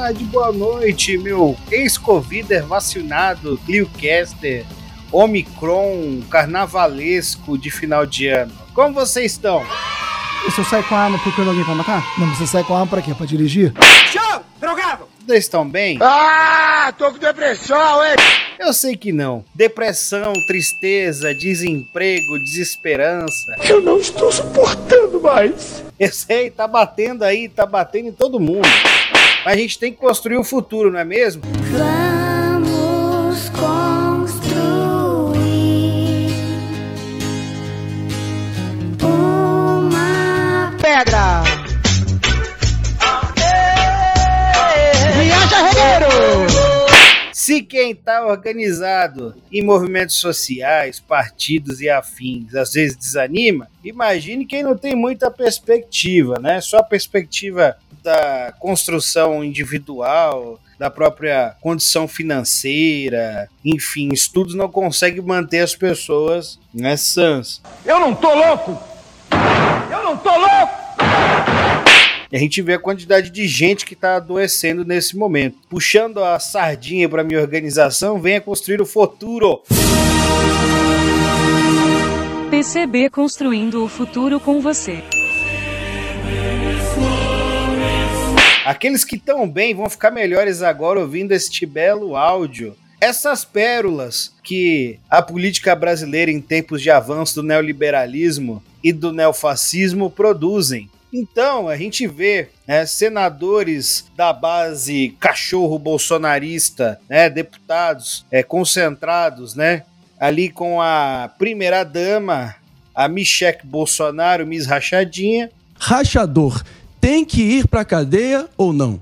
tarde, boa noite, meu ex-covider vacinado, Cliocaster, Omicron, carnavalesco de final de ano. Como vocês estão? E se eu sair com a arma procurando alguém pra matar? Não, você sai com a arma pra quê? Pra dirigir? Show! Drogado! Vocês estão bem? Ah, tô com depressão, hein? Eu sei que não. Depressão, tristeza, desemprego, desesperança. Eu não estou suportando mais. Eu sei, tá batendo aí, tá batendo em todo mundo. Mas a gente tem que construir o futuro, não é mesmo? Vamos construir uma Pedra. Quem tá organizado em movimentos sociais, partidos e afins, às vezes desanima, imagine quem não tem muita perspectiva, né? Só a perspectiva da construção individual, da própria condição financeira, enfim, estudos não conseguem manter as pessoas né, sãs. Eu não tô louco. Eu não tô louco. E a gente vê a quantidade de gente que está adoecendo nesse momento. Puxando a sardinha para minha organização, venha construir o futuro. PCB construindo o futuro com você. Aqueles que estão bem vão ficar melhores agora ouvindo este belo áudio. Essas pérolas que a política brasileira em tempos de avanço do neoliberalismo e do neofascismo produzem. Então, a gente vê né, senadores da base cachorro bolsonarista, né, deputados é, concentrados, né, ali com a primeira-dama, a Michelle Bolsonaro, Miss Rachadinha, Rachador tem que ir pra cadeia ou não?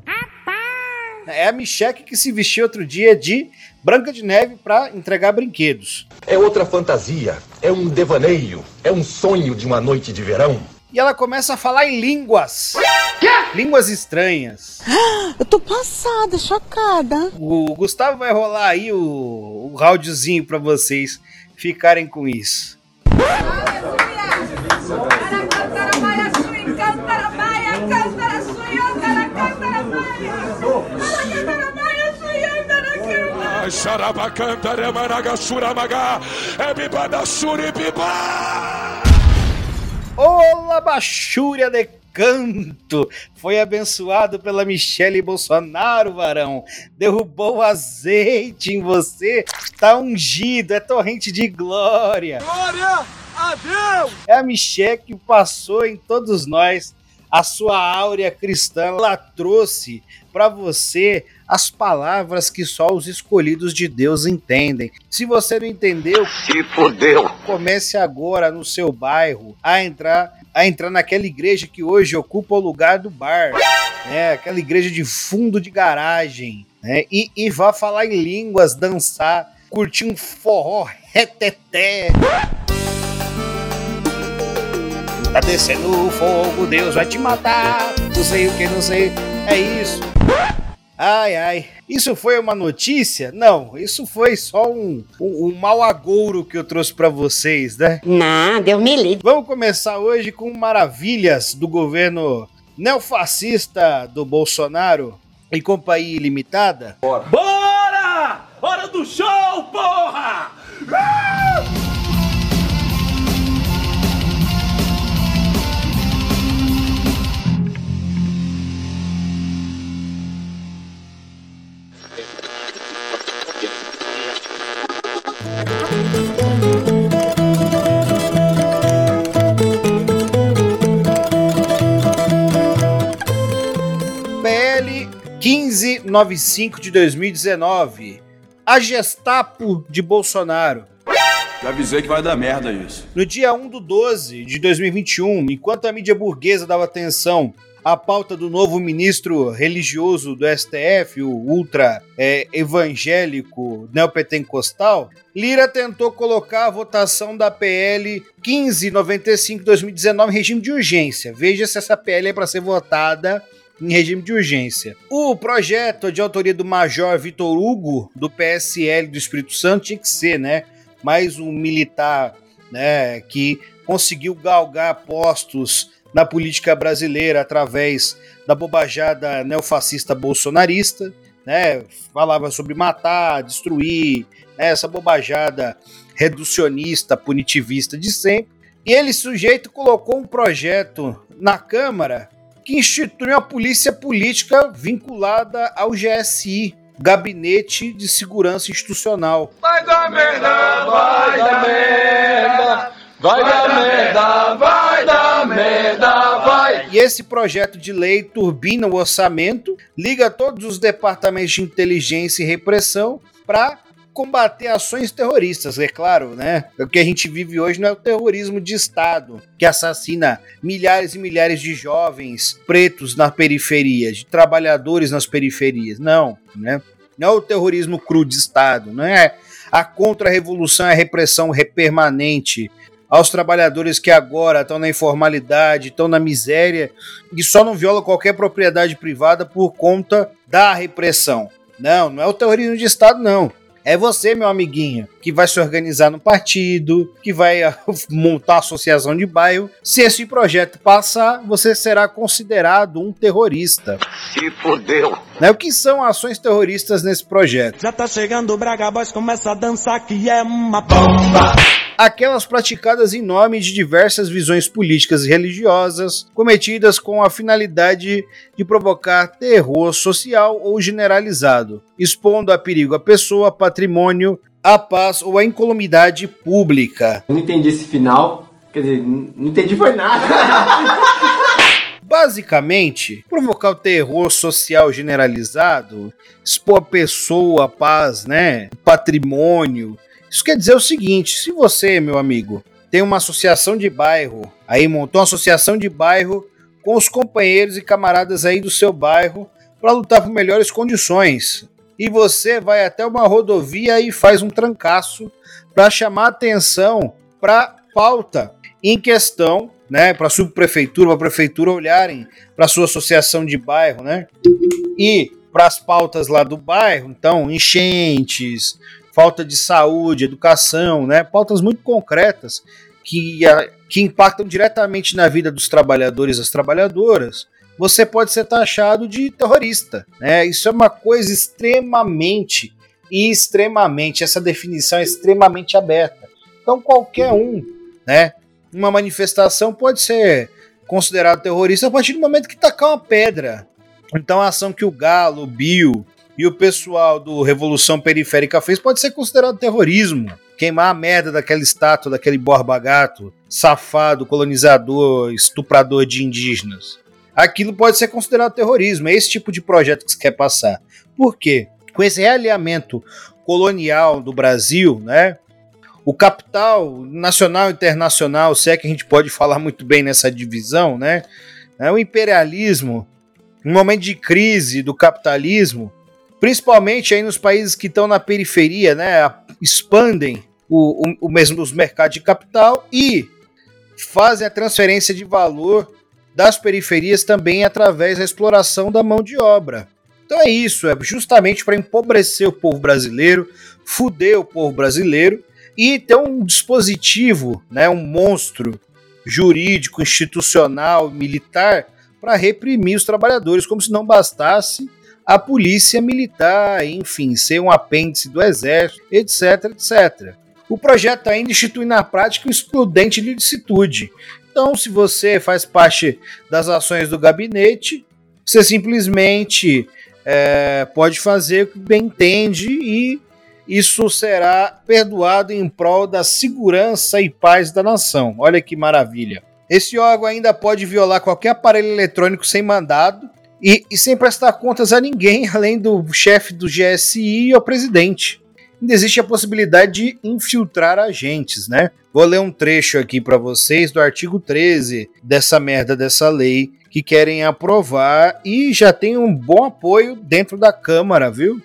é a Michelle que se vestiu outro dia de Branca de Neve para entregar brinquedos. É outra fantasia, é um devaneio, é um sonho de uma noite de verão. E ela começa a falar em línguas. Línguas estranhas. Eu tô passada, chocada. O Gustavo vai rolar aí o, o áudiozinho para vocês ficarem com isso. Olá, Bachúria de Canto! Foi abençoado pela Michele Bolsonaro, varão. Derrubou azeite em você. Tá ungido, é torrente de glória. Glória a Deus. É a Michelle que passou em todos nós a sua áurea cristã. Ela trouxe para você as palavras que só os escolhidos de Deus entendem. Se você não entendeu, Se fodeu. comece agora no seu bairro a entrar a entrar naquela igreja que hoje ocupa o lugar do bar, né? Aquela igreja de fundo de garagem, né? E, e vá falar em línguas, dançar, curtir um forró reteté. Tá descendo o fogo, Deus vai te matar. Não sei o que, não sei. É isso. Ai, ai. Isso foi uma notícia? Não, isso foi só um, um, um mau agouro que eu trouxe pra vocês, né? Nada, eu me livre. Vamos começar hoje com maravilhas do governo neofascista do Bolsonaro e Companhia Ilimitada. Bora! Hora do show, porra! PL 1595 de 2019. A Gestapo de Bolsonaro. Já avisei que vai dar merda isso. No dia 1 do 12 de 2021, enquanto a mídia burguesa dava atenção à pauta do novo ministro religioso do STF, o ultra é, evangélico neopentecostal, Lira tentou colocar a votação da PL 1595-2019 em regime de urgência. Veja se essa PL é para ser votada em regime de urgência. O projeto de autoria do Major Vitor Hugo, do PSL do Espírito Santo, tinha que ser, né? Mais um militar né, que conseguiu galgar postos na política brasileira através da bobajada neofascista bolsonarista, né? Falava sobre matar, destruir, né? essa bobajada reducionista, punitivista de sempre. E ele, sujeito, colocou um projeto na Câmara que institui uma polícia política vinculada ao GSI, Gabinete de Segurança Institucional. Vai dar merda, vai dar merda, vai dar merda, vai dar merda, vai. E esse projeto de lei turbina o orçamento, liga todos os departamentos de inteligência e repressão para combater ações terroristas, é claro, né? O que a gente vive hoje não é o terrorismo de Estado, que assassina milhares e milhares de jovens pretos na periferia, de trabalhadores nas periferias. Não, né? Não é o terrorismo cru de Estado, não é a contra-revolução, a repressão permanente aos trabalhadores que agora estão na informalidade, estão na miséria e só não violam qualquer propriedade privada por conta da repressão. Não, não é o terrorismo de Estado, não. É você, meu amiguinho, que vai se organizar no partido, que vai ah, montar a associação de bairro. Se esse projeto passar, você será considerado um terrorista. Se fodeu. Né? O que são ações terroristas nesse projeto? Já tá chegando o Braga Boys, começa a dançar que é uma bomba. Aquelas praticadas em nome de diversas visões políticas e religiosas, cometidas com a finalidade de provocar terror social ou generalizado, expondo a perigo a pessoa, patrimônio, a paz ou a incolumidade pública. Eu não entendi esse final. Quer dizer, não entendi foi nada. Basicamente, provocar o terror social generalizado, expor a pessoa, a paz, né, patrimônio, isso quer dizer o seguinte: se você, meu amigo, tem uma associação de bairro, aí montou uma associação de bairro com os companheiros e camaradas aí do seu bairro para lutar por melhores condições. E você vai até uma rodovia e faz um trancaço para chamar atenção para pauta em questão, né, para a subprefeitura, para a prefeitura olharem para sua associação de bairro, né? E para as pautas lá do bairro, então enchentes, falta de saúde, educação, né? Pautas muito concretas que, que impactam diretamente na vida dos trabalhadores e das trabalhadoras. Você pode ser taxado de terrorista, né? Isso é uma coisa extremamente e extremamente, essa definição é extremamente aberta. Então qualquer um, né? Uma manifestação pode ser considerado terrorista a partir do momento que tacar uma pedra. Então a ação que o Galo, o Bill, e o pessoal do Revolução Periférica fez pode ser considerado terrorismo. Queimar a merda daquela estátua, daquele borba gato, safado, colonizador, estuprador de indígenas. Aquilo pode ser considerado terrorismo. É esse tipo de projeto que se quer passar. Por quê? Com esse realinhamento colonial do Brasil, né? O capital nacional e internacional, se é que a gente pode falar muito bem nessa divisão, né? É o imperialismo, um momento de crise do capitalismo, principalmente aí nos países que estão na periferia, né, expandem o, o, o mesmo os mercados de capital e fazem a transferência de valor das periferias também através da exploração da mão de obra. Então é isso, é justamente para empobrecer o povo brasileiro, fuder o povo brasileiro e ter um dispositivo, né, um monstro jurídico, institucional, militar para reprimir os trabalhadores, como se não bastasse a polícia militar, enfim, ser um apêndice do exército, etc, etc. O projeto ainda institui na prática o excludente de licitude. Então, se você faz parte das ações do gabinete, você simplesmente é, pode fazer o que bem entende e isso será perdoado em prol da segurança e paz da nação. Olha que maravilha. Esse órgão ainda pode violar qualquer aparelho eletrônico sem mandado, e, e sem prestar contas a ninguém, além do chefe do GSI e ao presidente. Ainda existe a possibilidade de infiltrar agentes, né? Vou ler um trecho aqui para vocês do artigo 13 dessa merda dessa lei que querem aprovar e já tem um bom apoio dentro da Câmara, viu?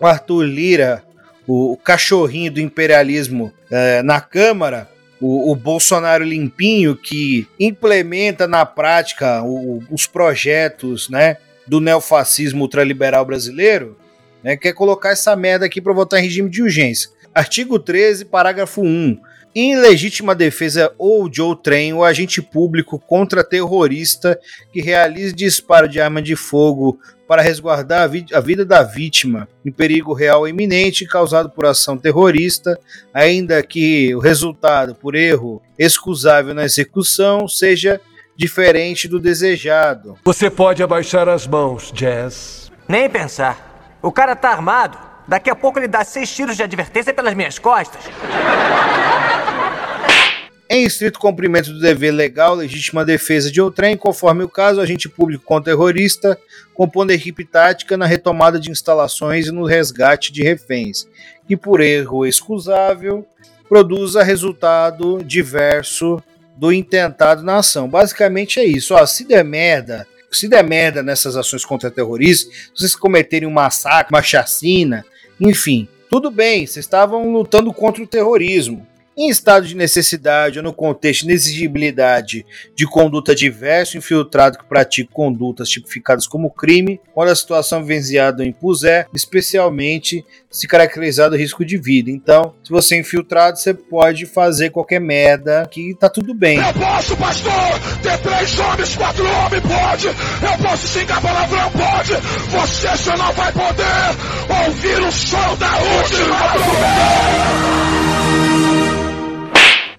O Arthur Lira, o, cachorrinho do imperialismo é, na Câmara, o, o, Bolsonaro limpinho que implementa na prática o, os projetos né, do neofascismo ultraliberal brasileiro, né, quer colocar essa merda aqui para votar em regime de urgência. Artigo 13, parágrafo 1. Em legítima defesa ou de outrem, o agente público contra terrorista que realize disparo de arma de fogo para resguardar a, vi- a vida da vítima em perigo real iminente causado por ação terrorista, ainda que o resultado por erro excusável na execução seja diferente do desejado. Você pode abaixar as mãos, Jazz. Nem pensar. O cara tá armado. Daqui a pouco ele dá seis tiros de advertência pelas minhas costas. Em estrito cumprimento do dever legal, legítima defesa de outrem, conforme o caso, agente público contra terrorista, compondo a equipe tática na retomada de instalações e no resgate de reféns, que por erro excusável produza resultado diverso do intentado na ação. Basicamente é isso. Ó, se der merda, se der merda nessas ações contra terroristas, se vocês cometerem um massacre, uma chacina, enfim, tudo bem, vocês estavam lutando contra o terrorismo. Em estado de necessidade ou no contexto de inexigibilidade de conduta diversa, infiltrado que pratica condutas tipificadas como crime, quando a situação venciada o impuser, especialmente se caracterizado o risco de vida. Então, se você é infiltrado, você pode fazer qualquer merda que tá tudo bem. Eu posso, pastor, ter três homens, quatro homens, pode. Eu posso xingar palavrão, pode. Você só não vai poder ouvir o som da última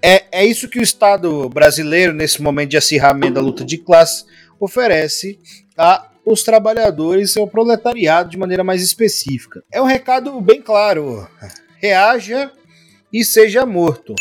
É, é isso que o Estado brasileiro, nesse momento de acirramento da luta de classe, oferece a os trabalhadores e ao proletariado de maneira mais específica. É um recado bem claro. Reaja e seja morto.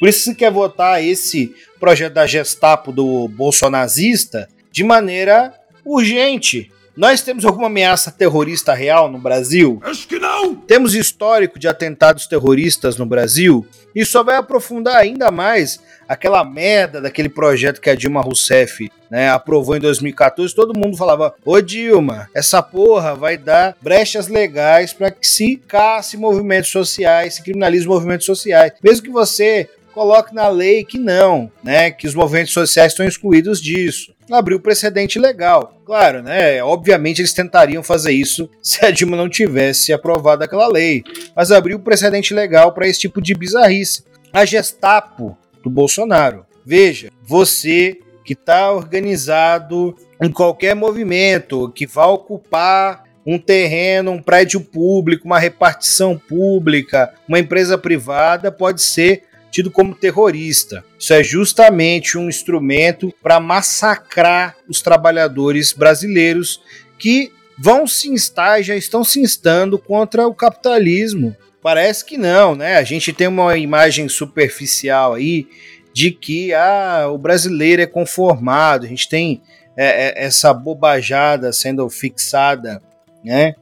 Por isso se quer votar esse projeto da Gestapo do bolsonazista de maneira urgente. Nós temos alguma ameaça terrorista real no Brasil? Acho que não! Temos histórico de atentados terroristas no Brasil? Isso só vai aprofundar ainda mais aquela merda daquele projeto que a Dilma Rousseff né, aprovou em 2014. Todo mundo falava: Ô Dilma, essa porra vai dar brechas legais para que se casse movimentos sociais, se criminalize movimentos sociais. Mesmo que você coloque na lei que não, né, que os movimentos sociais estão excluídos disso. Abriu precedente legal. Claro, né? Obviamente eles tentariam fazer isso se a Dilma não tivesse aprovado aquela lei. Mas abriu precedente legal para esse tipo de bizarrice. A Gestapo do Bolsonaro. Veja, você que está organizado em qualquer movimento que vá ocupar um terreno, um prédio público, uma repartição pública, uma empresa privada, pode ser tido como terrorista. Isso é justamente um instrumento para massacrar os trabalhadores brasileiros que vão se instar e já estão se instando contra o capitalismo. Parece que não, né? A gente tem uma imagem superficial aí de que ah, o brasileiro é conformado, a gente tem é, é, essa bobajada sendo fixada né,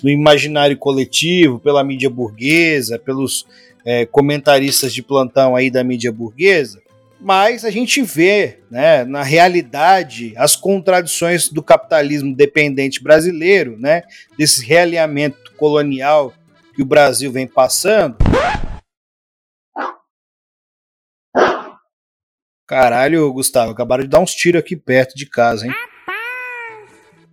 no imaginário coletivo, pela mídia burguesa, pelos é, comentaristas de plantão aí da mídia burguesa, mas a gente vê, né, na realidade, as contradições do capitalismo dependente brasileiro, né, desse realinhamento colonial que o Brasil vem passando. Caralho, Gustavo, acabaram de dar uns tiros aqui perto de casa, hein?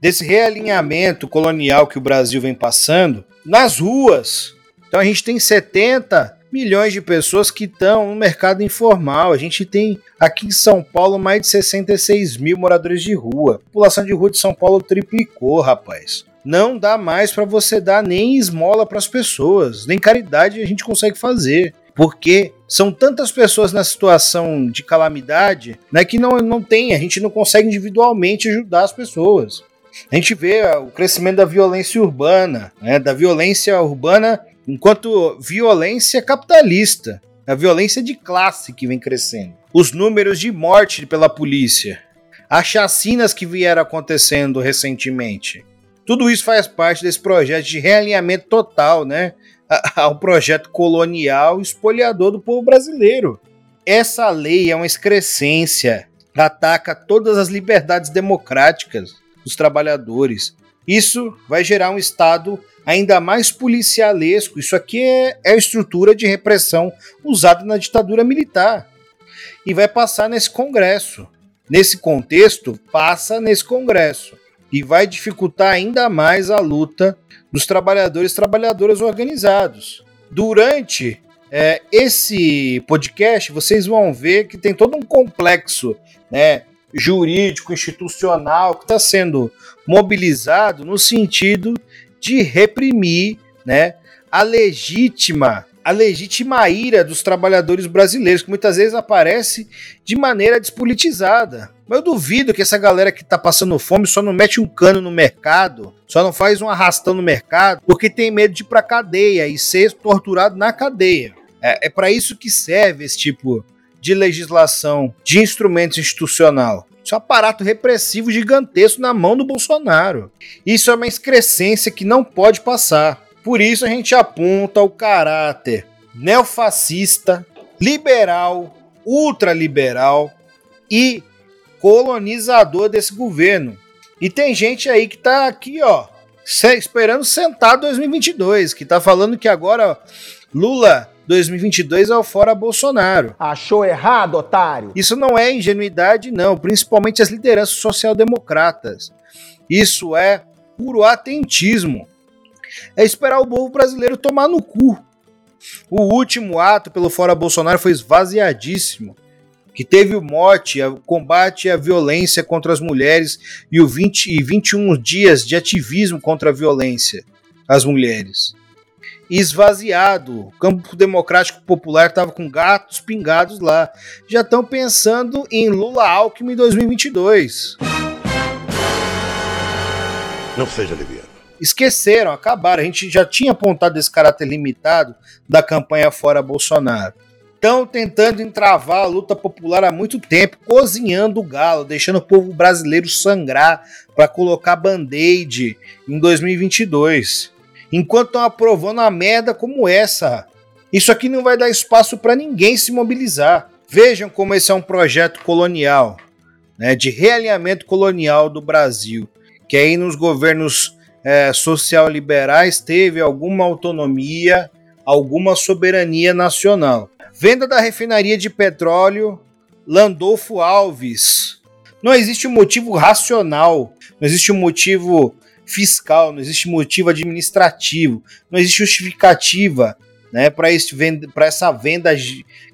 Desse realinhamento colonial que o Brasil vem passando nas ruas. Então a gente tem 70 milhões de pessoas que estão no mercado informal. A gente tem aqui em São Paulo mais de 66 mil moradores de rua. A população de rua de São Paulo triplicou, rapaz. Não dá mais para você dar nem esmola para as pessoas, nem caridade a gente consegue fazer. Porque são tantas pessoas na situação de calamidade né, que não, não tem, a gente não consegue individualmente ajudar as pessoas. A gente vê o crescimento da violência urbana, né, da violência urbana enquanto violência capitalista, a violência de classe que vem crescendo. Os números de morte pela polícia, as chacinas que vieram acontecendo recentemente. Tudo isso faz parte desse projeto de realinhamento total, né? Ao projeto colonial espoliador do povo brasileiro. Essa lei é uma excrescência, ataca todas as liberdades democráticas dos trabalhadores. Isso vai gerar um Estado ainda mais policialesco. Isso aqui é, é a estrutura de repressão usada na ditadura militar. E vai passar nesse Congresso. Nesse contexto, passa nesse Congresso. E vai dificultar ainda mais a luta dos trabalhadores e trabalhadoras organizados. Durante é, esse podcast, vocês vão ver que tem todo um complexo né, jurídico, institucional, que está sendo mobilizado no sentido de reprimir né, a legítima a legítima ira dos trabalhadores brasileiros, que muitas vezes aparece de maneira despolitizada. Mas eu duvido que essa galera que tá passando fome só não mete um cano no mercado, só não faz um arrastão no mercado, porque tem medo de ir pra cadeia e ser torturado na cadeia. É, é para isso que serve esse tipo de legislação, de instrumento institucional. Isso é um aparato repressivo gigantesco na mão do Bolsonaro. Isso é uma excrescência que não pode passar. Por isso a gente aponta o caráter neofascista, liberal, ultraliberal e colonizador desse governo. E tem gente aí que tá aqui, ó, esperando sentar 2022, que tá falando que agora Lula 2022 é o fora Bolsonaro. Achou errado, otário? Isso não é ingenuidade, não, principalmente as lideranças social-democratas. Isso é puro atentismo é esperar o povo brasileiro tomar no cu. O último ato pelo Fora Bolsonaro foi esvaziadíssimo, que teve o mote, o combate à violência contra as mulheres e o 20 e 21 dias de ativismo contra a violência às mulheres. Esvaziado, o campo democrático popular estava com gatos pingados lá. Já estão pensando em Lula Alckmin 2022. Não seja liviano esqueceram, acabaram. A gente já tinha apontado esse caráter limitado da campanha fora Bolsonaro. Estão tentando entravar a luta popular há muito tempo, cozinhando o galo, deixando o povo brasileiro sangrar para colocar band-aid em 2022. Enquanto estão aprovando a merda como essa. Isso aqui não vai dar espaço para ninguém se mobilizar. Vejam como esse é um projeto colonial, né, de realinhamento colonial do Brasil, que aí nos governos é, social-liberais teve alguma autonomia, alguma soberania nacional. Venda da refinaria de petróleo Landolfo Alves. Não existe um motivo racional, não existe um motivo fiscal, não existe motivo administrativo, não existe justificativa né, para essa venda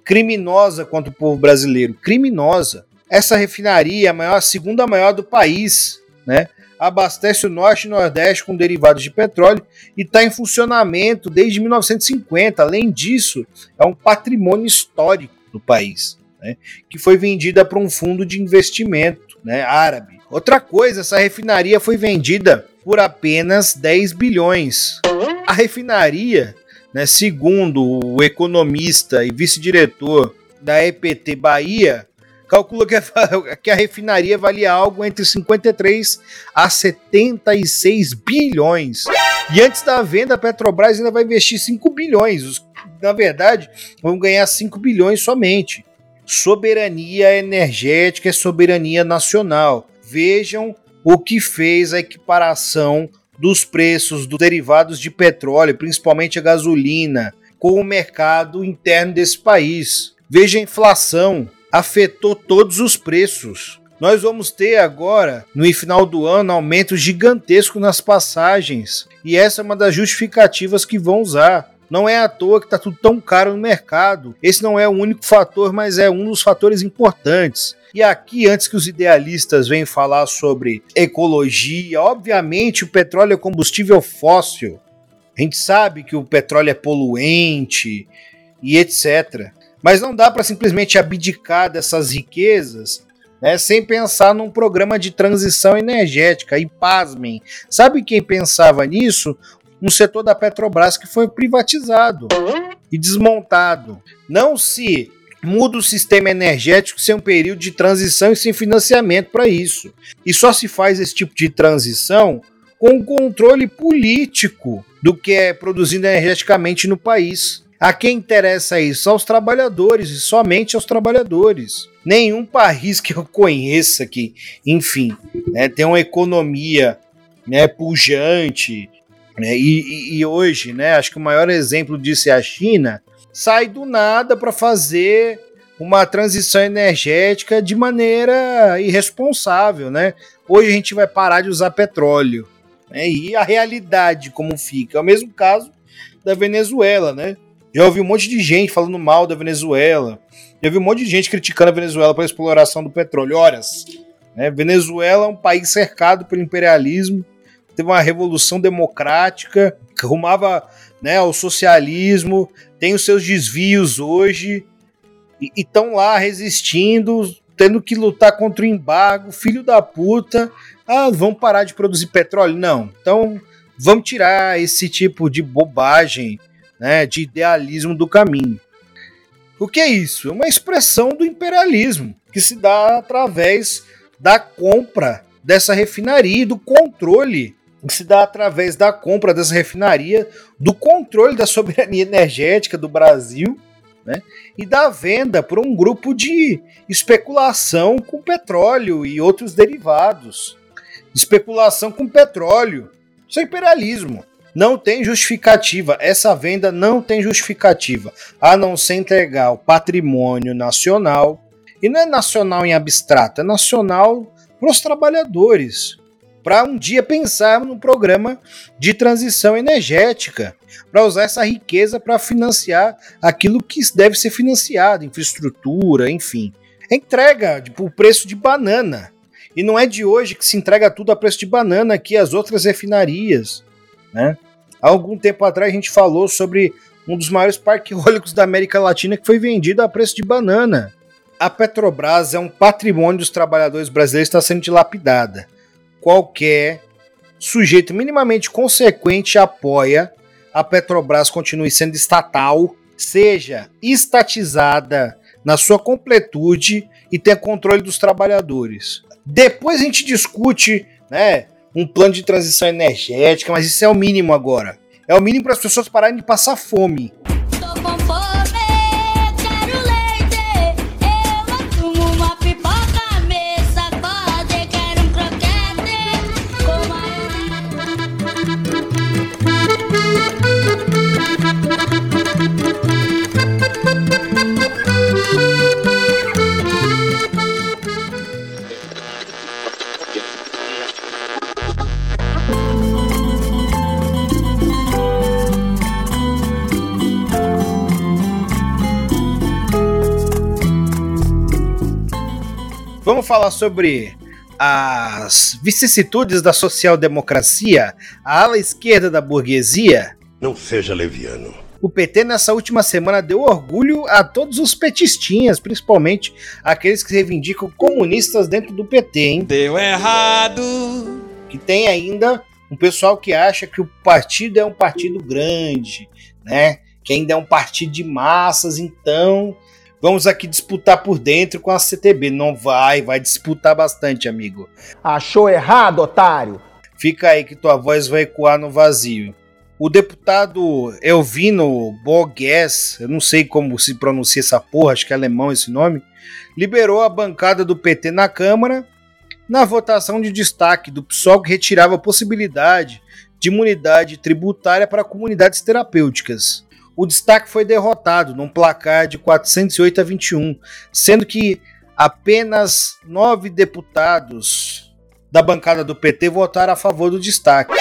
criminosa contra o povo brasileiro. Criminosa. Essa refinaria é a, maior, a segunda maior do país, né? abastece o Norte e Nordeste com derivados de petróleo e está em funcionamento desde 1950. Além disso, é um patrimônio histórico do país, né, que foi vendida para um fundo de investimento né, árabe. Outra coisa, essa refinaria foi vendida por apenas 10 bilhões. A refinaria, né, segundo o economista e vice-diretor da EPT Bahia, calcula que a, que a refinaria valia algo entre 53 a 76 bilhões. E antes da venda, a Petrobras ainda vai investir 5 bilhões. Na verdade, vão ganhar 5 bilhões somente. Soberania energética é soberania nacional. Vejam o que fez a equiparação dos preços dos derivados de petróleo, principalmente a gasolina, com o mercado interno desse país. Veja a inflação afetou todos os preços. Nós vamos ter agora, no final do ano, aumento gigantesco nas passagens. E essa é uma das justificativas que vão usar. Não é à toa que está tudo tão caro no mercado. Esse não é o único fator, mas é um dos fatores importantes. E aqui, antes que os idealistas venham falar sobre ecologia, obviamente o petróleo é combustível fóssil. A gente sabe que o petróleo é poluente e etc. Mas não dá para simplesmente abdicar dessas riquezas né, sem pensar num programa de transição energética. E pasmem, sabe quem pensava nisso? Um setor da Petrobras que foi privatizado e desmontado. Não se muda o sistema energético sem um período de transição e sem financiamento para isso. E só se faz esse tipo de transição com o controle político do que é produzido energeticamente no país. A quem interessa isso? Aos trabalhadores e somente aos trabalhadores. Nenhum país que eu conheça que, enfim, né, tem uma economia né, pujante. Né, e, e, hoje, né, acho que o maior exemplo disso é a China. Sai do nada para fazer uma transição energética de maneira irresponsável, né? Hoje a gente vai parar de usar petróleo. Né, e a realidade como fica. É o mesmo caso da Venezuela, né? Já ouvi um monte de gente falando mal da Venezuela. Já ouvi um monte de gente criticando a Venezuela pela exploração do petróleo. Horas. Né? Venezuela é um país cercado pelo imperialismo, teve uma revolução democrática, que rumava né, ao socialismo, tem os seus desvios hoje, e estão lá resistindo, tendo que lutar contra o embargo, filho da puta. Ah, vamos parar de produzir petróleo? Não. Então, vamos tirar esse tipo de bobagem, né, de idealismo do caminho. O que é isso? É uma expressão do imperialismo que se dá através da compra dessa refinaria e do controle que se dá através da compra dessa refinaria, do controle da soberania energética do Brasil né, e da venda por um grupo de especulação com petróleo e outros derivados. Especulação com petróleo. Isso é imperialismo. Não tem justificativa. Essa venda não tem justificativa. A não ser entregar o patrimônio nacional. E não é nacional em abstrato, é nacional para os trabalhadores. Para um dia pensar no programa de transição energética, para usar essa riqueza para financiar aquilo que deve ser financiado, infraestrutura, enfim. Entrega tipo, o preço de banana. E não é de hoje que se entrega tudo a preço de banana aqui as outras refinarias. Né? Há algum tempo atrás a gente falou sobre um dos maiores parques eólicos da América Latina que foi vendido a preço de banana. A Petrobras é um patrimônio dos trabalhadores brasileiros está sendo dilapidada. Qualquer sujeito minimamente consequente apoia a Petrobras continue sendo estatal, seja estatizada na sua completude e tenha controle dos trabalhadores. Depois a gente discute, né, um plano de transição energética, mas isso é o mínimo agora. É o mínimo para as pessoas pararem de passar fome. Vamos falar sobre as vicissitudes da social-democracia, a ala esquerda da burguesia? Não seja leviano. O PT nessa última semana deu orgulho a todos os petistinhas, principalmente aqueles que reivindicam comunistas dentro do PT, hein? Deu errado. Que tem ainda um pessoal que acha que o partido é um partido grande, né? Que ainda é um partido de massas, então Vamos aqui disputar por dentro com a CTB. Não vai, vai disputar bastante, amigo. Achou errado, otário? Fica aí que tua voz vai ecoar no vazio. O deputado Elvino Bogues, eu não sei como se pronuncia essa porra, acho que é alemão esse nome, liberou a bancada do PT na Câmara na votação de destaque do PSOL que retirava a possibilidade de imunidade tributária para comunidades terapêuticas o destaque foi derrotado num placar de 408 a 21, sendo que apenas nove deputados da bancada do PT votaram a favor do destaque.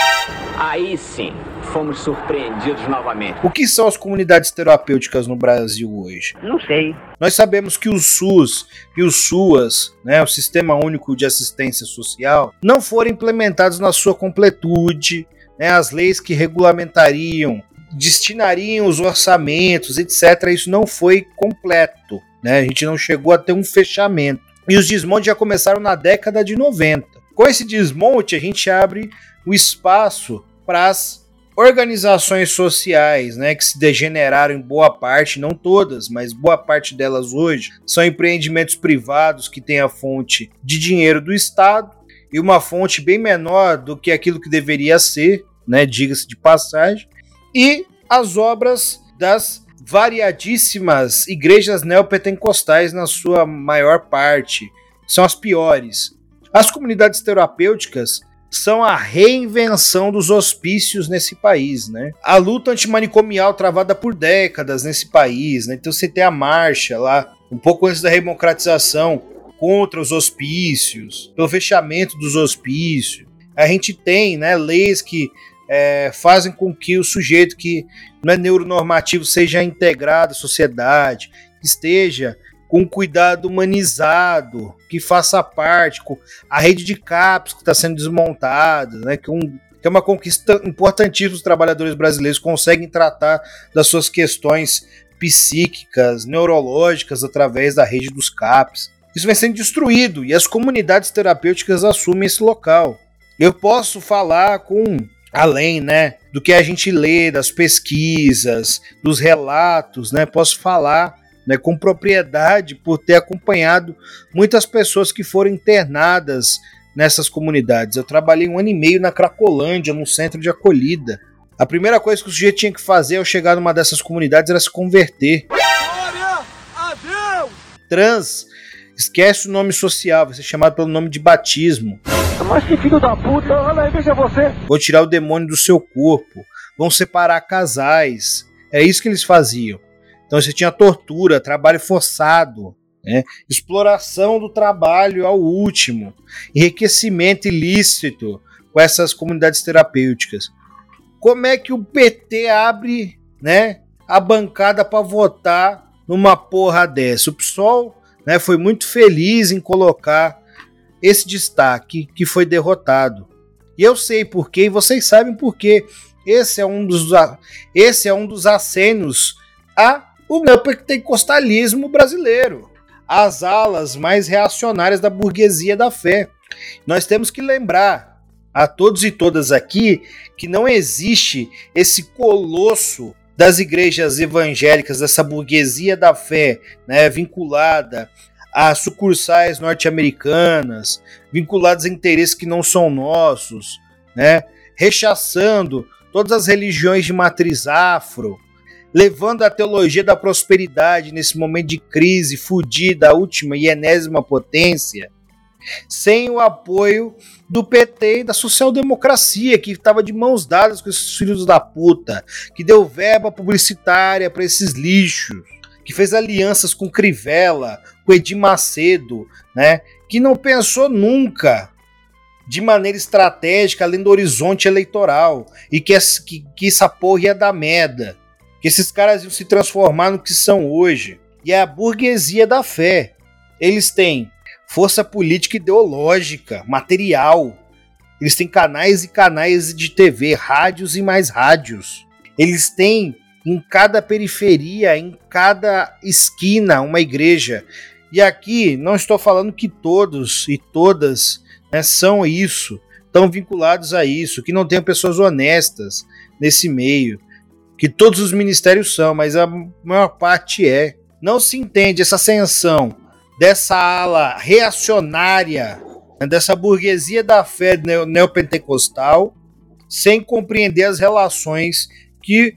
Aí sim, fomos surpreendidos novamente. O que são as comunidades terapêuticas no Brasil hoje? Não sei. Nós sabemos que o SUS e o SUAS, né, o Sistema Único de Assistência Social, não foram implementados na sua completude. Né, as leis que regulamentariam destinariam os orçamentos, etc. Isso não foi completo. Né? A gente não chegou a ter um fechamento. E os desmontes já começaram na década de 90. Com esse desmonte, a gente abre o espaço para as organizações sociais, né, que se degeneraram em boa parte, não todas, mas boa parte delas hoje, são empreendimentos privados que têm a fonte de dinheiro do Estado e uma fonte bem menor do que aquilo que deveria ser, né, diga-se de passagem, e as obras das variadíssimas igrejas neopentecostais na sua maior parte. São as piores. As comunidades terapêuticas são a reinvenção dos hospícios nesse país, né? A luta antimanicomial travada por décadas nesse país, né? Então você tem a marcha lá, um pouco antes da democratização, contra os hospícios, pelo fechamento dos hospícios. A gente tem, né, leis que é, fazem com que o sujeito que não é neuronormativo seja integrado à sociedade, que esteja com cuidado humanizado, que faça parte, com a rede de CAPs que está sendo desmontada, né, que, um, que é uma conquista importantíssima os trabalhadores brasileiros conseguem tratar das suas questões psíquicas, neurológicas através da rede dos CAPs. Isso vem sendo destruído e as comunidades terapêuticas assumem esse local. Eu posso falar com além, né, do que a gente lê, das pesquisas, dos relatos, né, posso falar né, com propriedade por ter acompanhado muitas pessoas que foram internadas nessas comunidades. Eu trabalhei um ano e meio na Cracolândia, num centro de acolhida. A primeira coisa que o sujeito tinha que fazer ao chegar numa dessas comunidades era se converter. Glória a Deus! Trans, esquece o nome social, vai ser chamado pelo nome de batismo. Mas que filho da puta, olha aí, veja você. Vão tirar o demônio do seu corpo, vão separar casais. É isso que eles faziam. Então você tinha tortura, trabalho forçado, né? exploração do trabalho ao último, enriquecimento ilícito com essas comunidades terapêuticas. Como é que o PT abre né, a bancada para votar numa porra dessa? O PSOL né, foi muito feliz em colocar esse destaque que foi derrotado. E eu sei porquê, e vocês sabem porquê. Esse é um dos, esse é um dos acenos a o neopentecostalismo brasileiro, as alas mais reacionárias da burguesia da fé. Nós temos que lembrar a todos e todas aqui que não existe esse colosso das igrejas evangélicas, dessa burguesia da fé, né, vinculada a sucursais norte-americanas, vinculadas a interesses que não são nossos, né, rechaçando todas as religiões de matriz afro, levando a teologia da prosperidade nesse momento de crise fudida, a última e enésima potência, sem o apoio do PT e da social-democracia, que estava de mãos dadas com esses filhos da puta, que deu verba publicitária para esses lixos, que fez alianças com Crivella, com Edir Macedo, né, que não pensou nunca de maneira estratégica além do horizonte eleitoral e que, que, que essa porra ia dar merda que esses caras iam se transformar no que são hoje. E é a burguesia da fé. Eles têm força política ideológica, material. Eles têm canais e canais de TV, rádios e mais rádios. Eles têm em cada periferia, em cada esquina, uma igreja. E aqui não estou falando que todos e todas né, são isso, estão vinculados a isso, que não tenham pessoas honestas nesse meio que todos os ministérios são, mas a maior parte é. Não se entende essa ascensão dessa ala reacionária, né, dessa burguesia da fé neopentecostal, sem compreender as relações que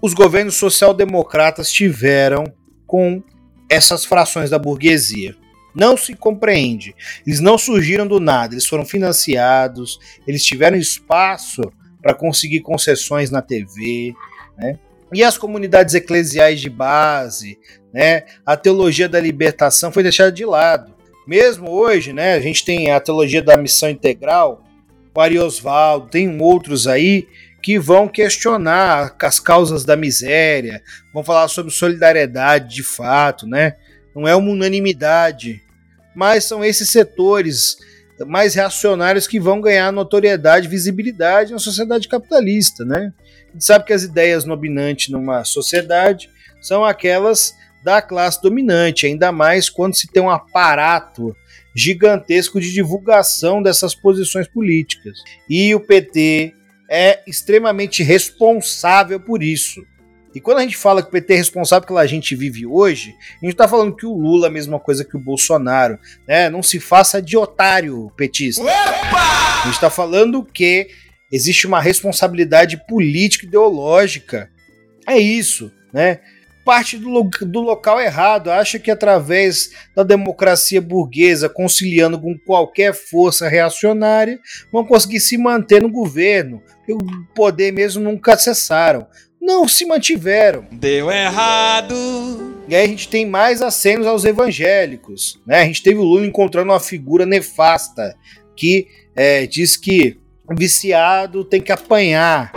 os governos social-democratas tiveram com essas frações da burguesia. Não se compreende. Eles não surgiram do nada, eles foram financiados, eles tiveram espaço para conseguir concessões na TV, né? E as comunidades eclesiais de base, né? A teologia da libertação foi deixada de lado. Mesmo hoje, né? A gente tem a teologia da missão integral, o Ari tem outros aí que vão questionar as causas da miséria, vão falar sobre solidariedade de fato, né? Não é uma unanimidade, mas são esses setores mais reacionários que vão ganhar notoriedade, visibilidade na sociedade capitalista, né? A gente sabe que as ideias dominantes numa sociedade são aquelas da classe dominante, ainda mais quando se tem um aparato gigantesco de divulgação dessas posições políticas. E o PT é extremamente responsável por isso. E quando a gente fala que o PT é responsável pela gente vive hoje, a gente está falando que o Lula é a mesma coisa que o Bolsonaro. Né? Não se faça de otário petista. Opa! A gente está falando que existe uma responsabilidade política ideológica. É isso, né? Parte do, do local errado, acha que através da democracia burguesa, conciliando com qualquer força reacionária, vão conseguir se manter no governo. O poder mesmo nunca cessaram não se mantiveram. Deu errado. E aí a gente tem mais acenos aos evangélicos. Né? A gente teve o Lula encontrando uma figura nefasta que é, diz que viciado tem que apanhar.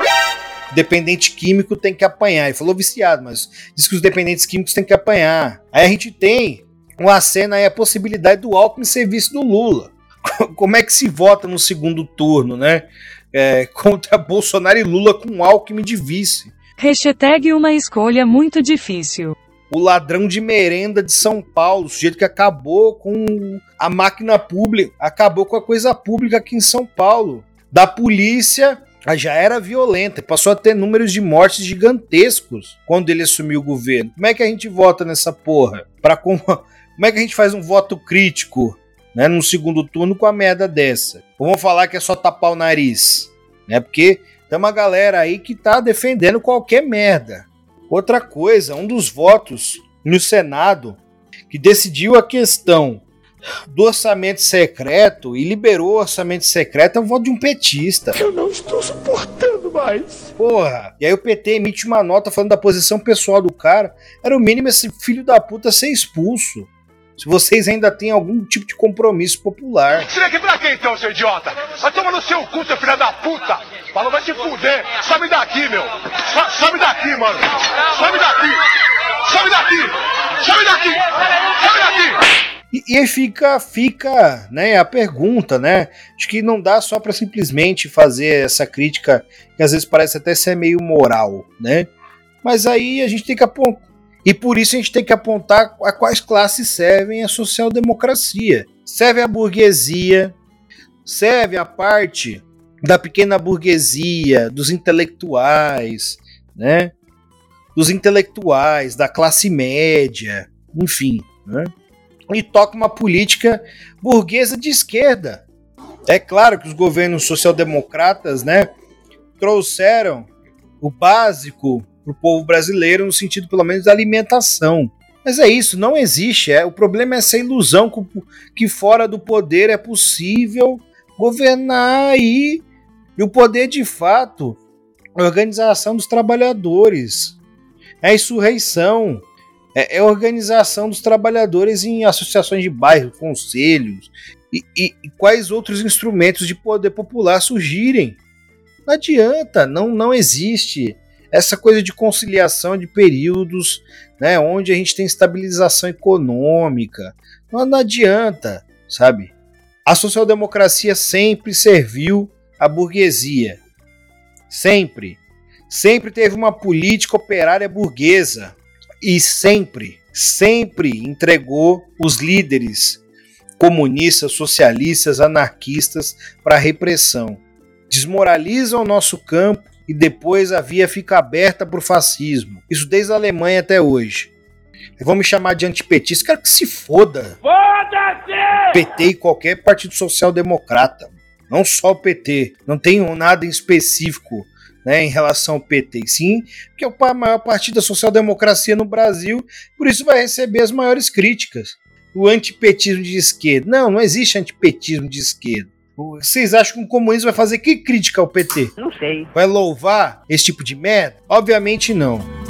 Dependente químico tem que apanhar. Ele falou viciado, mas diz que os dependentes químicos têm que apanhar. Aí a gente tem uma cena aí, a possibilidade do Alckmin ser vice do Lula. Como é que se vota no segundo turno, né? É, contra Bolsonaro e Lula com Alckmin de vice. Hashtag uma escolha muito difícil. O ladrão de merenda de São Paulo, o sujeito que acabou com a máquina pública, acabou com a coisa pública aqui em São Paulo. Da polícia já era violenta, passou a ter números de mortes gigantescos quando ele assumiu o governo. Como é que a gente vota nessa porra? Para como, como é que a gente faz um voto crítico, né, no segundo turno com a merda dessa? Vamos falar que é só tapar o nariz, né? Porque tem uma galera aí que tá defendendo qualquer merda. Outra coisa, um dos votos no Senado que decidiu a questão do orçamento secreto e liberou o orçamento secreto é o voto de um petista. Eu não estou suportando mais. Porra. E aí o PT emite uma nota falando da posição pessoal do cara. Era o mínimo esse filho da puta ser expulso. Se vocês ainda têm algum tipo de compromisso popular. Você aqui pra quem então, seu idiota? Vai tomar no seu cu, seu filho da puta! Falou, vai se fuder! Sobe daqui, meu! So, sobe daqui, mano! Sobe daqui! Sobe daqui! Sobe daqui! Sobe daqui! E, e aí fica, fica né, a pergunta, né? Acho que não dá só para simplesmente fazer essa crítica que às vezes parece até ser meio moral, né? Mas aí a gente tem que apontar. E por isso a gente tem que apontar a quais classes servem a social-democracia. Serve a burguesia, serve a parte da pequena burguesia, dos intelectuais, né? Dos intelectuais, da classe média, enfim, né? E toca uma política burguesa de esquerda. É claro que os governos social-democratas, né, trouxeram o básico para o povo brasileiro no sentido, pelo menos, da alimentação. Mas é isso, não existe. É, o problema é essa ilusão que fora do poder é possível governar e, e o poder de fato, a organização dos trabalhadores, é insurreição, é, é organização dos trabalhadores em associações de bairro, conselhos e, e, e, quais outros instrumentos de poder popular surgirem. Não adianta, não, não existe essa coisa de conciliação de períodos, né, onde a gente tem estabilização econômica. Não, não adianta, sabe? A social-democracia sempre serviu à burguesia. Sempre. Sempre teve uma política operária burguesa e sempre, sempre entregou os líderes comunistas, socialistas, anarquistas para a repressão. Desmoralizam o nosso campo e depois a via fica aberta para o fascismo. Isso desde a Alemanha até hoje. Vão me chamar de antipetista, quero que se foda. Foda-se! PT e qualquer partido social-democrata. Não só o PT. Não tenho nada em específico né, em relação ao PT, sim, que é o maior partido da social-democracia no Brasil, por isso vai receber as maiores críticas. O antipetismo de esquerda. Não, não existe antipetismo de esquerda. Vocês acham que o comunismo vai fazer que crítica ao PT? Não sei. Vai louvar esse tipo de merda? Obviamente não.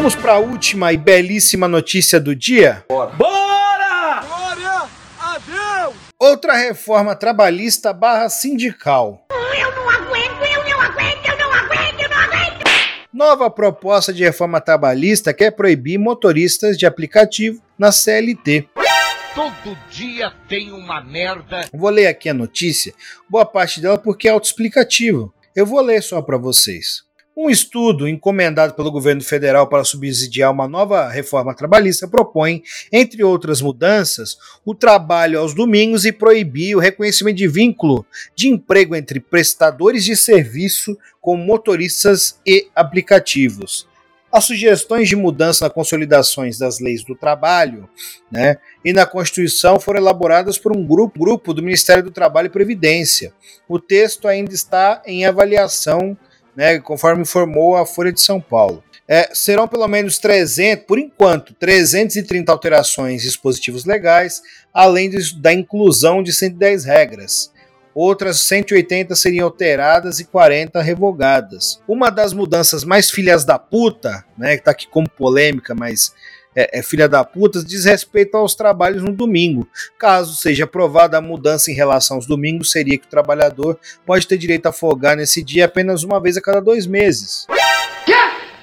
Vamos para a última e belíssima notícia do dia? Bora! Bora! Glória a Deus! Outra reforma trabalhista barra sindical. Eu não aguento, eu não aguento, eu não aguento, eu não aguento! Nova proposta de reforma trabalhista quer proibir motoristas de aplicativo na CLT. Todo dia tem uma merda. Vou ler aqui a notícia, boa parte dela porque é autoexplicativo. Eu vou ler só para vocês. Um estudo encomendado pelo governo federal para subsidiar uma nova reforma trabalhista propõe, entre outras mudanças, o trabalho aos domingos e proibir o reconhecimento de vínculo de emprego entre prestadores de serviço com motoristas e aplicativos. As sugestões de mudança nas consolidações das leis do trabalho né, e na Constituição foram elaboradas por um grupo, grupo do Ministério do Trabalho e Previdência. O texto ainda está em avaliação né, conforme informou a Folha de São Paulo. É, serão pelo menos 300, por enquanto, 330 alterações dispositivos legais, além de, da inclusão de 110 regras. outras 180 seriam alteradas e 40 revogadas. Uma das mudanças mais filhas da puta, né, que tá aqui como polêmica, mas é, é, filha da puta, diz respeito aos trabalhos no domingo. Caso seja aprovada a mudança em relação aos domingos, seria que o trabalhador pode ter direito a folgar nesse dia apenas uma vez a cada dois meses.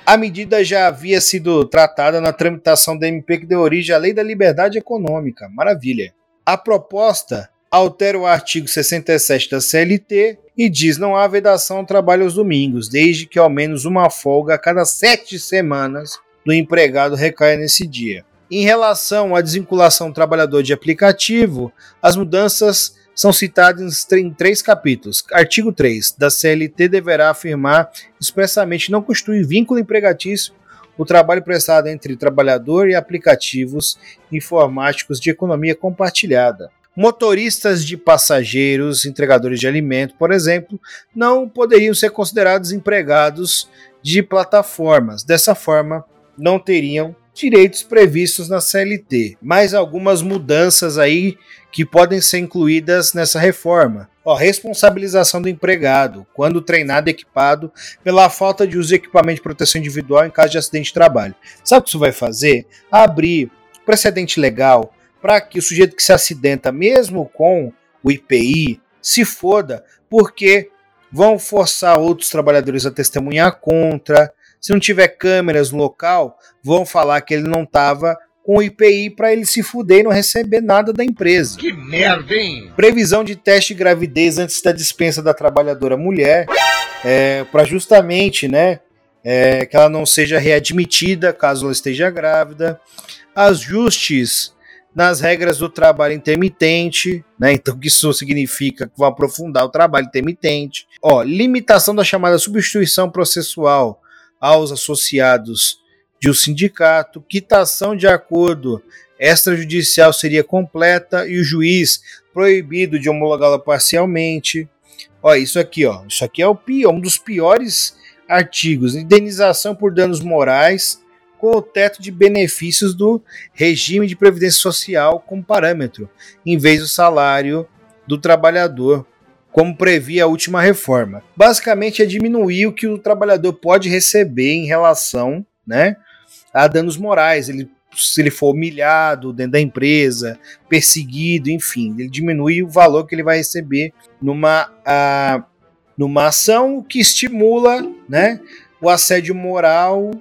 A medida já havia sido tratada na tramitação da MP que deu origem à Lei da Liberdade Econômica. Maravilha. A proposta altera o artigo 67 da CLT e diz não há vedação ao trabalho aos domingos, desde que ao menos uma folga a cada sete semanas do empregado recaia nesse dia. Em relação à desvinculação do trabalhador de aplicativo, as mudanças são citadas em três capítulos. Artigo 3 da CLT deverá afirmar expressamente não constitui vínculo empregatício o trabalho prestado entre trabalhador e aplicativos informáticos de economia compartilhada. Motoristas de passageiros, entregadores de alimento, por exemplo, não poderiam ser considerados empregados de plataformas. Dessa forma, não teriam direitos previstos na CLT. Mais algumas mudanças aí que podem ser incluídas nessa reforma. Ó, responsabilização do empregado, quando treinado e equipado, pela falta de uso de equipamento de proteção individual em caso de acidente de trabalho. Sabe o que isso vai fazer? Abrir precedente legal para que o sujeito que se acidenta, mesmo com o IPI, se foda, porque vão forçar outros trabalhadores a testemunhar contra, se não tiver câmeras no local, vão falar que ele não estava com o IPI para ele se fuder e não receber nada da empresa. Que merda, hein? Previsão de teste de gravidez antes da dispensa da trabalhadora mulher, é, para justamente, né, é, que ela não seja readmitida caso ela esteja grávida. Ajustes nas regras do trabalho intermitente, né? Então, o que isso significa? Que vão aprofundar o trabalho intermitente. Ó, limitação da chamada substituição processual aos associados de um sindicato, quitação de acordo extrajudicial seria completa e o juiz proibido de homologá-la parcialmente. Ó, isso aqui, ó, isso aqui é o pior, um dos piores artigos, indenização por danos morais com o teto de benefícios do regime de previdência social como parâmetro, em vez do salário do trabalhador como previa a última reforma. Basicamente é diminuir o que o trabalhador pode receber em relação né, a danos morais. Ele, se ele for humilhado dentro da empresa, perseguido, enfim, ele diminui o valor que ele vai receber numa, a, numa ação que estimula né, o assédio moral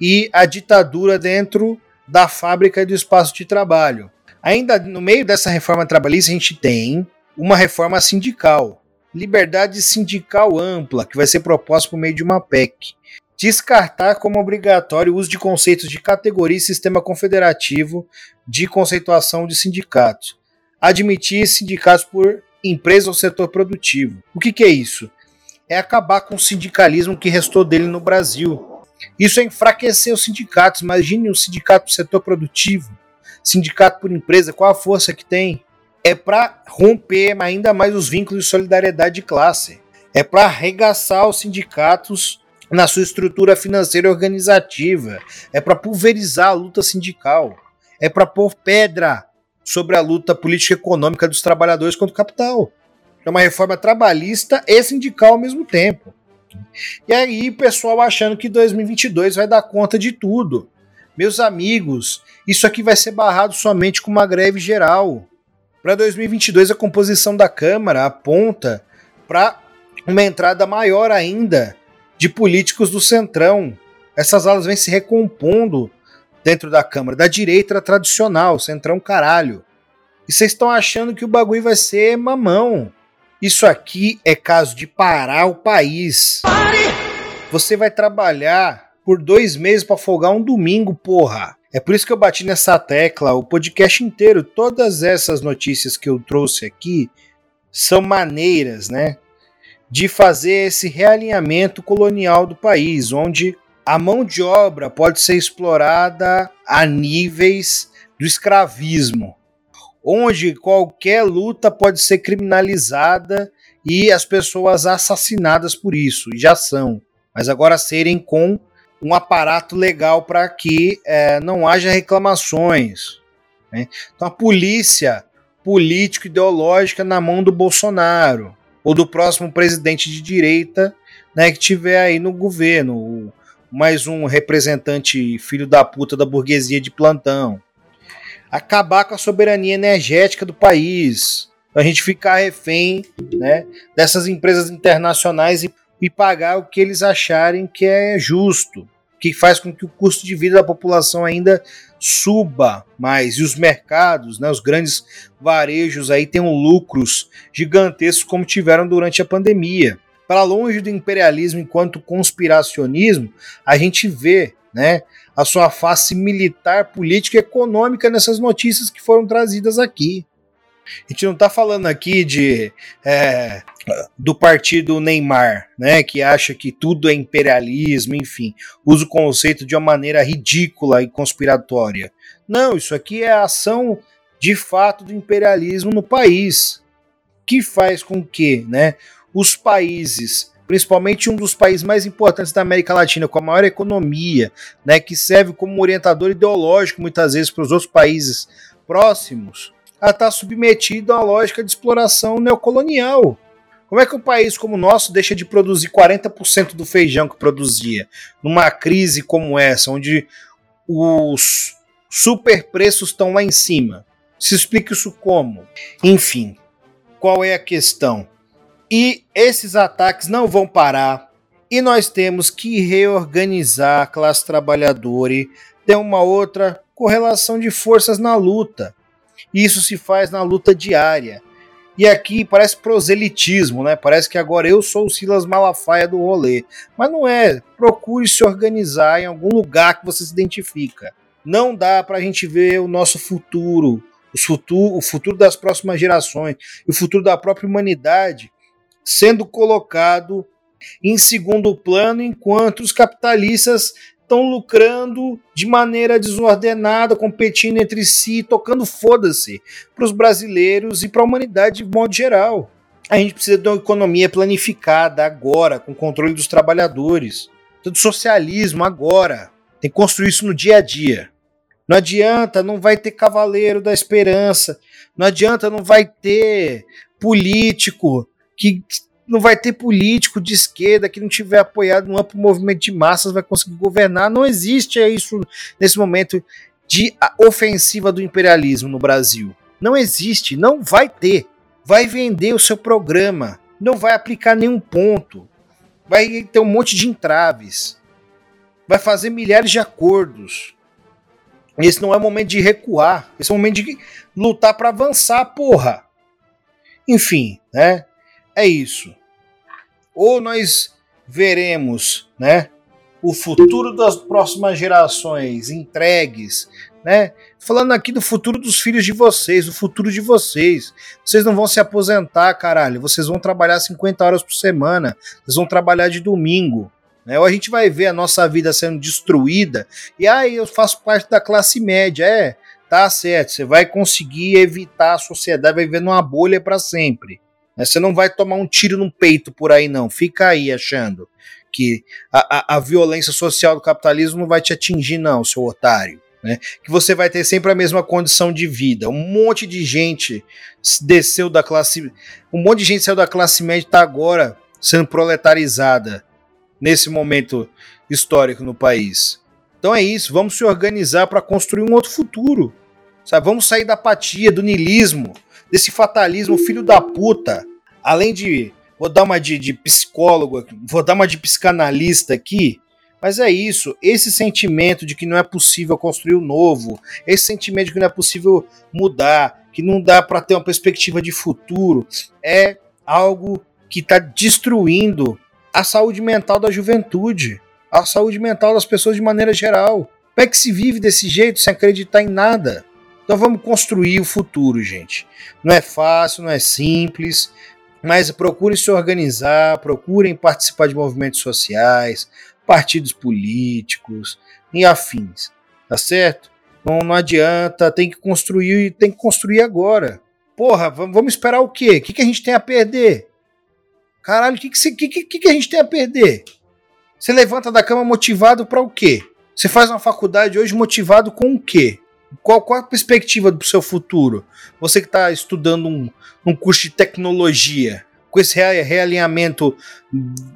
e a ditadura dentro da fábrica e do espaço de trabalho. Ainda no meio dessa reforma trabalhista, a gente tem uma reforma sindical, liberdade sindical ampla, que vai ser proposta por meio de uma PEC. Descartar como obrigatório o uso de conceitos de categoria e sistema confederativo de conceituação de sindicatos. Admitir sindicatos por empresa ou setor produtivo. O que, que é isso? É acabar com o sindicalismo que restou dele no Brasil. Isso é enfraquecer os sindicatos. Imagine um sindicato do setor produtivo, sindicato por empresa, qual a força que tem? É para romper ainda mais os vínculos de solidariedade de classe. É para arregaçar os sindicatos na sua estrutura financeira e organizativa. É para pulverizar a luta sindical. É para pôr pedra sobre a luta política e econômica dos trabalhadores contra o capital. É uma reforma trabalhista e sindical ao mesmo tempo. E aí, pessoal achando que 2022 vai dar conta de tudo. Meus amigos, isso aqui vai ser barrado somente com uma greve geral. Para 2022, a composição da Câmara aponta para uma entrada maior ainda de políticos do Centrão. Essas alas vêm se recompondo dentro da Câmara, da direita tradicional, Centrão caralho. E vocês estão achando que o bagulho vai ser mamão. Isso aqui é caso de parar o país. Pare! Você vai trabalhar por dois meses para folgar um domingo, porra. É por isso que eu bati nessa tecla o podcast inteiro. Todas essas notícias que eu trouxe aqui são maneiras, né, de fazer esse realinhamento colonial do país, onde a mão de obra pode ser explorada a níveis do escravismo, onde qualquer luta pode ser criminalizada e as pessoas assassinadas por isso, e já são, mas agora serem com um aparato legal para que é, não haja reclamações. Né? Então a polícia político-ideológica na mão do Bolsonaro ou do próximo presidente de direita né, que tiver aí no governo, mais um representante filho da puta da burguesia de plantão. Acabar com a soberania energética do país, a gente ficar refém né, dessas empresas internacionais e, e pagar o que eles acharem que é justo, que faz com que o custo de vida da população ainda suba mais e os mercados, né, os grandes varejos aí tenham lucros gigantescos como tiveram durante a pandemia. Para longe do imperialismo enquanto conspiracionismo, a gente vê, né, a sua face militar, política e econômica nessas notícias que foram trazidas aqui. A gente não está falando aqui de é, do partido Neymar, né, que acha que tudo é imperialismo, enfim, usa o conceito de uma maneira ridícula e conspiratória. Não, isso aqui é a ação de fato do imperialismo no país, que faz com que, né, os países principalmente um dos países mais importantes da América Latina, com a maior economia, né, que serve como orientador ideológico muitas vezes para os outros países próximos, a estar tá submetido a uma lógica de exploração neocolonial. Como é que um país como o nosso deixa de produzir 40% do feijão que produzia numa crise como essa, onde os superpreços estão lá em cima? Se explica isso como? Enfim, qual é a questão? E esses ataques não vão parar. E nós temos que reorganizar a classe trabalhadora e ter uma outra correlação de forças na luta. Isso se faz na luta diária. E aqui parece proselitismo, né? Parece que agora eu sou o Silas Malafaia do rolê. Mas não é. Procure se organizar em algum lugar que você se identifica. Não dá para a gente ver o nosso futuro, futuro, o futuro das próximas gerações e o futuro da própria humanidade sendo colocado em segundo plano enquanto os capitalistas estão lucrando de maneira desordenada, competindo entre si, tocando foda-se para os brasileiros e para a humanidade de modo geral. A gente precisa de uma economia planificada agora, com controle dos trabalhadores. Do socialismo agora. Tem que construir isso no dia a dia. Não adianta, não vai ter cavaleiro da esperança. Não adianta, não vai ter político que não vai ter político de esquerda que não tiver apoiado no amplo movimento de massas vai conseguir governar. Não existe isso nesse momento de ofensiva do imperialismo no Brasil. Não existe, não vai ter. Vai vender o seu programa, não vai aplicar nenhum ponto, vai ter um monte de entraves, vai fazer milhares de acordos. Esse não é o momento de recuar, esse é o momento de lutar para avançar, porra. Enfim, né? É isso ou nós veremos, né, o futuro das próximas gerações entregues, né? Falando aqui do futuro dos filhos de vocês, o futuro de vocês. Vocês não vão se aposentar, caralho. Vocês vão trabalhar 50 horas por semana. Vocês vão trabalhar de domingo. Né? Ou a gente vai ver a nossa vida sendo destruída. E aí eu faço parte da classe média. É, tá certo. Você vai conseguir evitar a sociedade, vai viver numa bolha para sempre. Né? Você não vai tomar um tiro no peito por aí, não. Fica aí achando que a, a, a violência social do capitalismo não vai te atingir, não, seu otário. Né? Que você vai ter sempre a mesma condição de vida. Um monte de gente desceu da classe. Um monte de gente saiu da classe média e está agora sendo proletarizada nesse momento histórico no país. Então é isso, vamos se organizar para construir um outro futuro. Sabe? Vamos sair da apatia, do nilismo, desse fatalismo filho da puta além de. Vou dar uma de, de psicólogo, vou dar uma de psicanalista aqui, mas é isso, esse sentimento de que não é possível construir o novo, esse sentimento de que não é possível mudar, que não dá para ter uma perspectiva de futuro, é algo que está destruindo a saúde mental da juventude, a saúde mental das pessoas de maneira geral. Como é que se vive desse jeito sem acreditar em nada? Então vamos construir o futuro, gente. Não é fácil, não é simples, mas procurem se organizar, procurem participar de movimentos sociais, partidos políticos e afins, tá certo? Não, não adianta, tem que construir, tem que construir agora. Porra, vamos esperar o quê? O que, que a gente tem a perder? Caralho, o que, que, que, que, que a gente tem a perder? Você levanta da cama motivado para o quê? Você faz uma faculdade hoje motivado com o quê? Qual, qual a perspectiva do seu futuro? Você que está estudando um, um curso de tecnologia, com esse realinhamento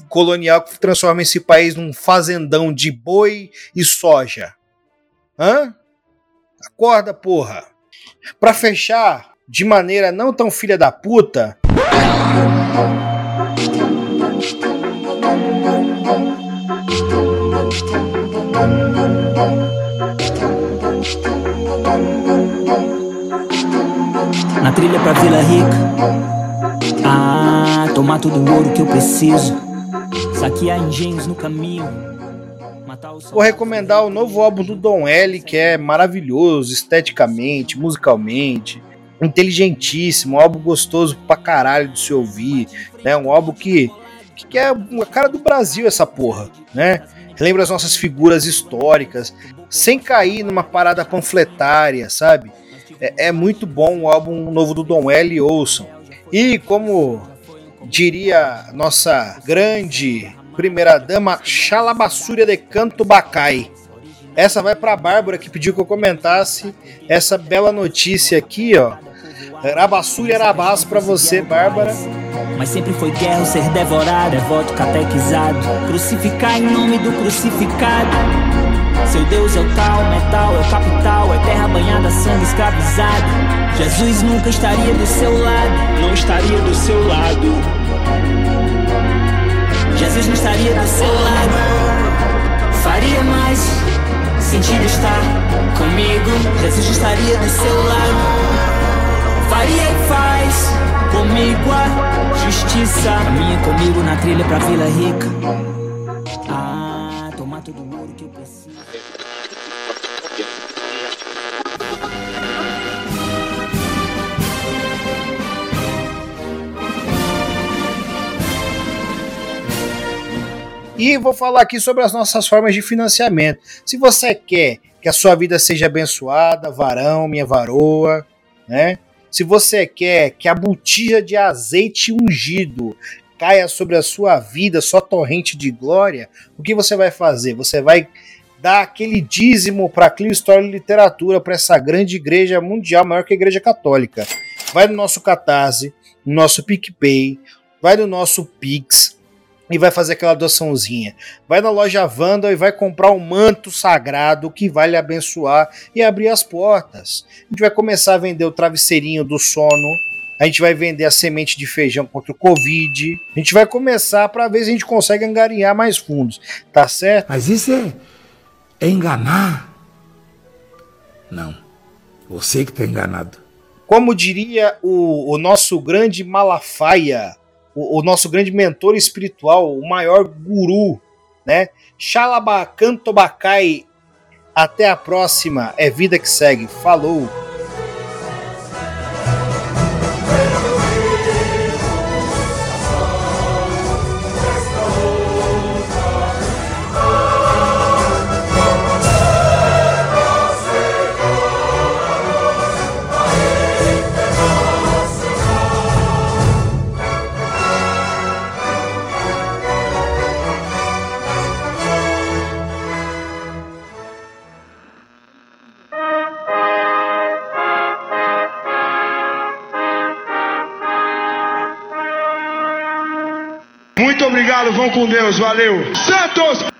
colonial que transforma esse país num fazendão de boi e soja. Hã? Acorda, porra. Para fechar de maneira não tão filha da puta. Na trilha pra Vila Rica. Ah, tomar todo o ouro que eu preciso. Saquear engenhos no caminho. Vou recomendar o novo álbum do Dom L, que é maravilhoso esteticamente, musicalmente, inteligentíssimo, um álbum gostoso pra caralho de se ouvir, né? Um álbum que, que é a cara do Brasil essa porra, né? Lembra as nossas figuras históricas, sem cair numa parada panfletária, sabe? É, é muito bom o álbum novo do Dom L, ouçam. E como diria nossa grande primeira dama, Xalabassúria de Canto Bacai. Essa vai para Bárbara que pediu que eu comentasse essa bela notícia aqui, ó. Rabassúria Arabás para você, Bárbara. Mas sempre foi guerra ser devorado, é voto catequizado. Crucificar em nome do crucificado. Seu Deus é o tal, metal, é o capital, é terra banhada, sangue escravizado. Jesus nunca estaria do seu lado, não estaria do seu lado. Jesus não estaria do seu lado. Faria mais sentido estar comigo. Jesus não estaria do seu lado. Faria e faz comigo a justiça. Caminha comigo na trilha pra Vila Rica. Ah, tomar todo o ouro que eu preciso. E vou falar aqui sobre as nossas formas de financiamento. Se você quer que a sua vida seja abençoada, varão, minha varoa, né? Se você quer que a botija de azeite ungido caia sobre a sua vida, sua torrente de glória, o que você vai fazer? Você vai dar aquele dízimo para a Clio História e Literatura, para essa grande igreja mundial, maior que a igreja católica. Vai no nosso Catarse, no nosso PicPay, vai no nosso Pix, e vai fazer aquela doaçãozinha. Vai na loja Wanda e vai comprar um manto sagrado que vai lhe abençoar e abrir as portas. A gente vai começar a vender o travesseirinho do sono. A gente vai vender a semente de feijão contra o Covid. A gente vai começar para ver se a gente consegue angariar mais fundos. Tá certo? Mas isso é, é enganar. Não. Você que está enganado. Como diria o, o nosso grande Malafaia, o, o, nosso grande mentor espiritual, o maior guru, né? Xalabacantobakai. Até a próxima. É vida que segue. Falou! Vão com Deus, valeu. Santos!